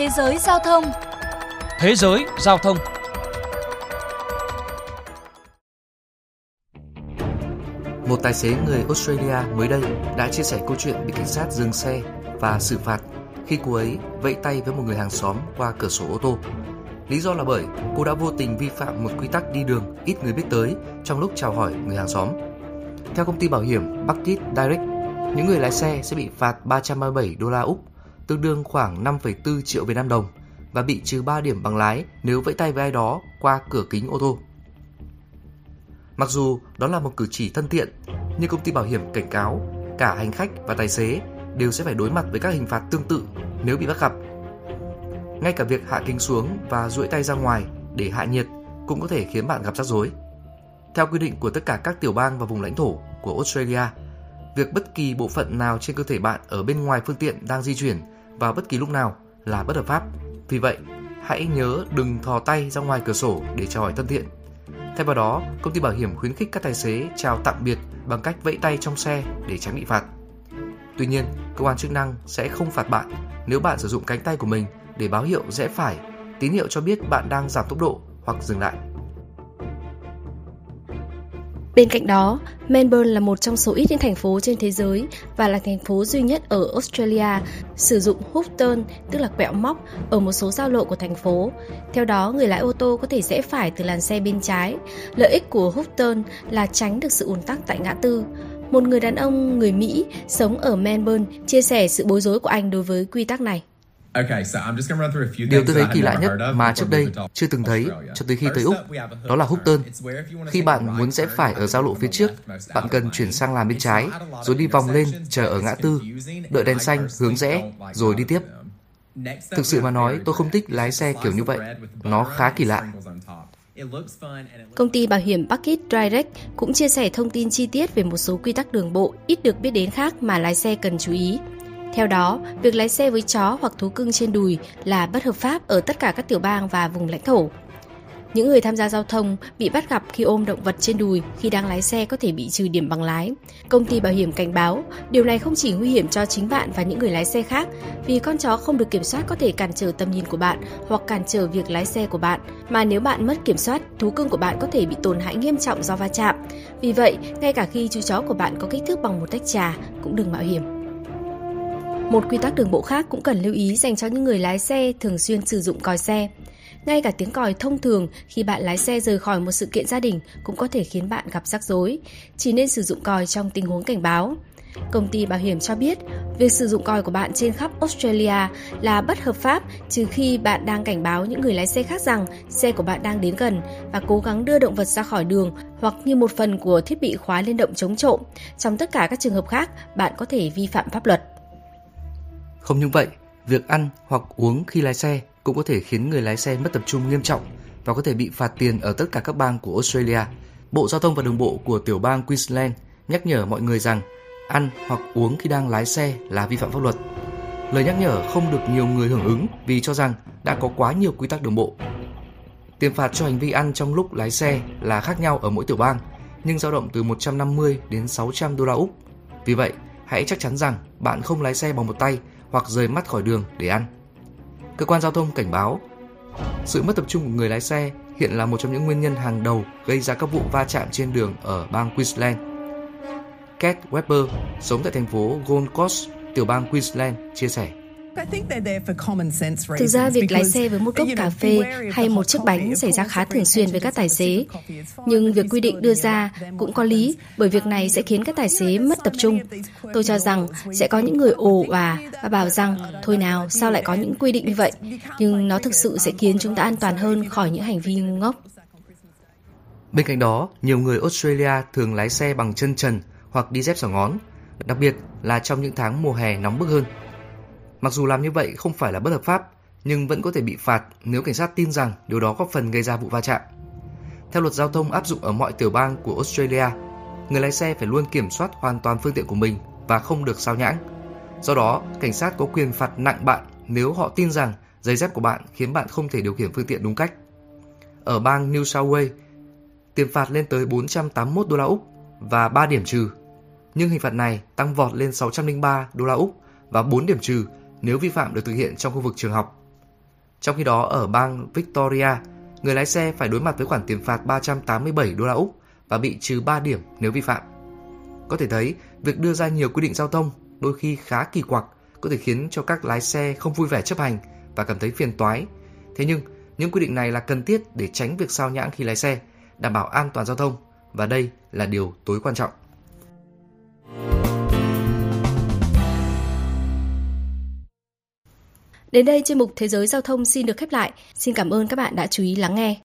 Thế giới giao thông Thế giới giao thông Một tài xế người Australia mới đây đã chia sẻ câu chuyện bị cảnh sát dừng xe và xử phạt khi cô ấy vẫy tay với một người hàng xóm qua cửa sổ ô tô. Lý do là bởi cô đã vô tình vi phạm một quy tắc đi đường ít người biết tới trong lúc chào hỏi người hàng xóm. Theo công ty bảo hiểm Bucket Direct, những người lái xe sẽ bị phạt 337 đô la Úc, tương đương khoảng 5,4 triệu Việt Nam đồng và bị trừ 3 điểm bằng lái nếu vẫy tay với ai đó qua cửa kính ô tô. Mặc dù đó là một cử chỉ thân thiện, nhưng công ty bảo hiểm cảnh cáo cả hành khách và tài xế đều sẽ phải đối mặt với các hình phạt tương tự nếu bị bắt gặp. Ngay cả việc hạ kính xuống và duỗi tay ra ngoài để hạ nhiệt cũng có thể khiến bạn gặp rắc rối. Theo quy định của tất cả các tiểu bang và vùng lãnh thổ của Australia, việc bất kỳ bộ phận nào trên cơ thể bạn ở bên ngoài phương tiện đang di chuyển vào bất kỳ lúc nào là bất hợp pháp. Vì vậy, hãy nhớ đừng thò tay ra ngoài cửa sổ để chào hỏi thân thiện. Thay vào đó, công ty bảo hiểm khuyến khích các tài xế chào tạm biệt bằng cách vẫy tay trong xe để tránh bị phạt. Tuy nhiên, cơ quan chức năng sẽ không phạt bạn nếu bạn sử dụng cánh tay của mình để báo hiệu rẽ phải, tín hiệu cho biết bạn đang giảm tốc độ hoặc dừng lại. Bên cạnh đó, Melbourne là một trong số ít những thành phố trên thế giới và là thành phố duy nhất ở Australia sử dụng hút turn, tức là quẹo móc, ở một số giao lộ của thành phố. Theo đó, người lái ô tô có thể rẽ phải từ làn xe bên trái. Lợi ích của hút turn là tránh được sự ùn tắc tại ngã tư. Một người đàn ông người Mỹ sống ở Melbourne chia sẻ sự bối rối của anh đối với quy tắc này. Điều tôi thấy kỳ lạ nhất mà trước đây chưa từng thấy cho tới khi tới Úc, đó là hút tơn. Khi bạn muốn rẽ phải ở giao lộ phía trước, bạn cần chuyển sang làn bên trái, rồi đi vòng lên chờ ở ngã tư, đợi đèn xanh hướng rẽ, rồi đi tiếp. Thực sự mà nói, tôi không thích lái xe kiểu như vậy. Nó khá kỳ lạ. Công ty bảo hiểm Bucket Direct cũng chia sẻ thông tin chi tiết về một số quy tắc đường bộ ít được biết đến khác mà lái xe cần chú ý. Theo đó, việc lái xe với chó hoặc thú cưng trên đùi là bất hợp pháp ở tất cả các tiểu bang và vùng lãnh thổ. Những người tham gia giao thông bị bắt gặp khi ôm động vật trên đùi khi đang lái xe có thể bị trừ điểm bằng lái. Công ty bảo hiểm cảnh báo, điều này không chỉ nguy hiểm cho chính bạn và những người lái xe khác, vì con chó không được kiểm soát có thể cản trở tầm nhìn của bạn hoặc cản trở việc lái xe của bạn, mà nếu bạn mất kiểm soát, thú cưng của bạn có thể bị tổn hại nghiêm trọng do va chạm. Vì vậy, ngay cả khi chú chó của bạn có kích thước bằng một tách trà, cũng đừng mạo hiểm. Một quy tắc đường bộ khác cũng cần lưu ý dành cho những người lái xe thường xuyên sử dụng còi xe. Ngay cả tiếng còi thông thường khi bạn lái xe rời khỏi một sự kiện gia đình cũng có thể khiến bạn gặp rắc rối. Chỉ nên sử dụng còi trong tình huống cảnh báo. Công ty bảo hiểm cho biết, việc sử dụng còi của bạn trên khắp Australia là bất hợp pháp trừ khi bạn đang cảnh báo những người lái xe khác rằng xe của bạn đang đến gần và cố gắng đưa động vật ra khỏi đường hoặc như một phần của thiết bị khóa lên động chống trộm. Trong tất cả các trường hợp khác, bạn có thể vi phạm pháp luật. Không những vậy, việc ăn hoặc uống khi lái xe cũng có thể khiến người lái xe mất tập trung nghiêm trọng và có thể bị phạt tiền ở tất cả các bang của Australia. Bộ Giao thông và Đường bộ của tiểu bang Queensland nhắc nhở mọi người rằng ăn hoặc uống khi đang lái xe là vi phạm pháp luật. Lời nhắc nhở không được nhiều người hưởng ứng vì cho rằng đã có quá nhiều quy tắc đường bộ. Tiền phạt cho hành vi ăn trong lúc lái xe là khác nhau ở mỗi tiểu bang, nhưng dao động từ 150 đến 600 đô la Úc. Vì vậy, hãy chắc chắn rằng bạn không lái xe bằng một tay hoặc rời mắt khỏi đường để ăn. Cơ quan giao thông cảnh báo, sự mất tập trung của người lái xe hiện là một trong những nguyên nhân hàng đầu gây ra các vụ va chạm trên đường ở bang Queensland. Kate Webber, sống tại thành phố Gold Coast, tiểu bang Queensland, chia sẻ. Thực ra việc lái xe với một cốc cà phê hay một chiếc bánh xảy ra khá thường xuyên với các tài xế. Nhưng việc quy định đưa ra cũng có lý bởi việc này sẽ khiến các tài xế mất tập trung. Tôi cho rằng sẽ có những người ồ òa và bảo rằng thôi nào sao lại có những quy định như vậy. Nhưng nó thực sự sẽ khiến chúng ta an toàn hơn khỏi những hành vi ngu ngốc. Bên cạnh đó, nhiều người Australia thường lái xe bằng chân trần hoặc đi dép sỏ ngón, đặc biệt là trong những tháng mùa hè nóng bức hơn. Mặc dù làm như vậy không phải là bất hợp pháp, nhưng vẫn có thể bị phạt nếu cảnh sát tin rằng điều đó góp phần gây ra vụ va chạm. Theo luật giao thông áp dụng ở mọi tiểu bang của Australia, người lái xe phải luôn kiểm soát hoàn toàn phương tiện của mình và không được sao nhãng. Do đó, cảnh sát có quyền phạt nặng bạn nếu họ tin rằng giấy dép của bạn khiến bạn không thể điều khiển phương tiện đúng cách. Ở bang New South Wales, tiền phạt lên tới 481 đô la Úc và 3 điểm trừ. Nhưng hình phạt này tăng vọt lên 603 đô la Úc và 4 điểm trừ nếu vi phạm được thực hiện trong khu vực trường học. Trong khi đó ở bang Victoria, người lái xe phải đối mặt với khoản tiền phạt 387 đô la Úc và bị trừ 3 điểm nếu vi phạm. Có thể thấy, việc đưa ra nhiều quy định giao thông đôi khi khá kỳ quặc, có thể khiến cho các lái xe không vui vẻ chấp hành và cảm thấy phiền toái. Thế nhưng, những quy định này là cần thiết để tránh việc sao nhãng khi lái xe, đảm bảo an toàn giao thông và đây là điều tối quan trọng. Đến đây chuyên mục Thế giới giao thông xin được khép lại. Xin cảm ơn các bạn đã chú ý lắng nghe.